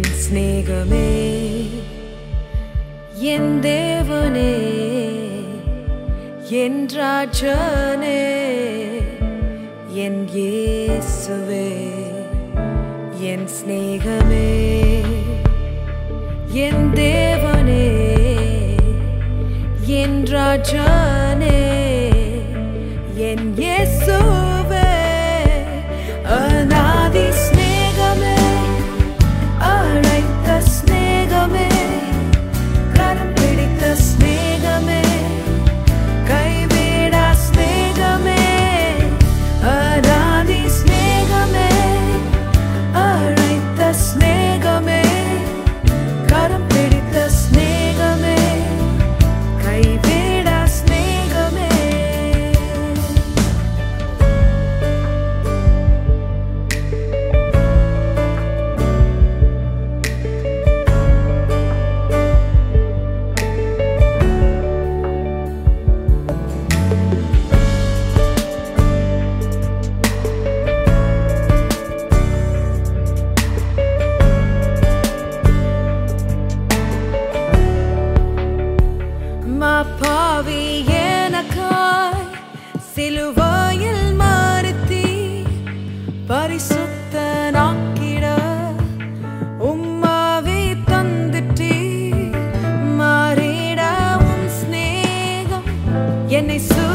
என் சிநேகமே என் தேவனே என் ராஜனே என் தேவனே என் ராஜா tienes su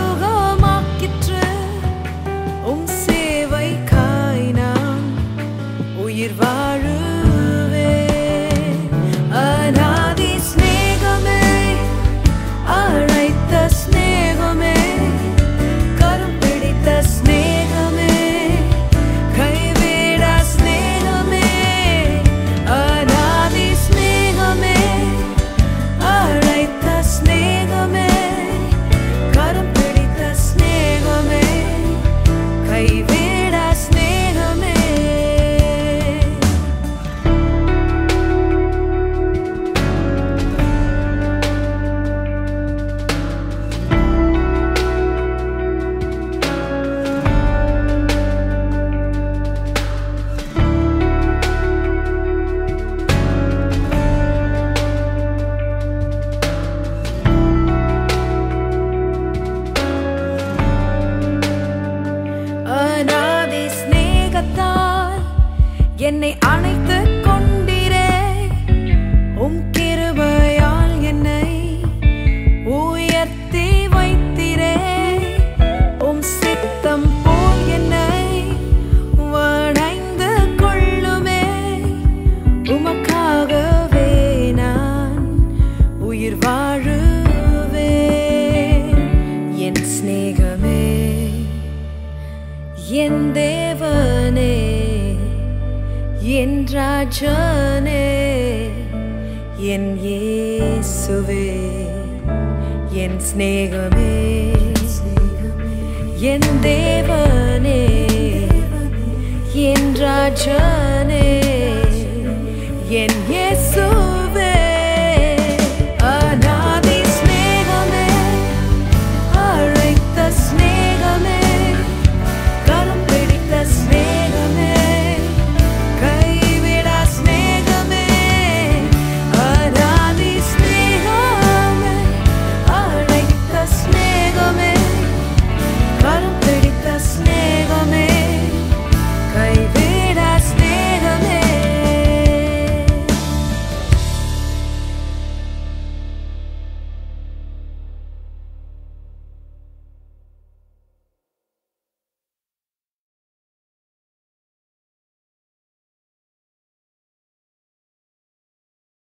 I aren't like the ராஜானே என் இயேசுவே என் ஸ்நேகமே என் தேவனே என் ராஜானே என் இயேசு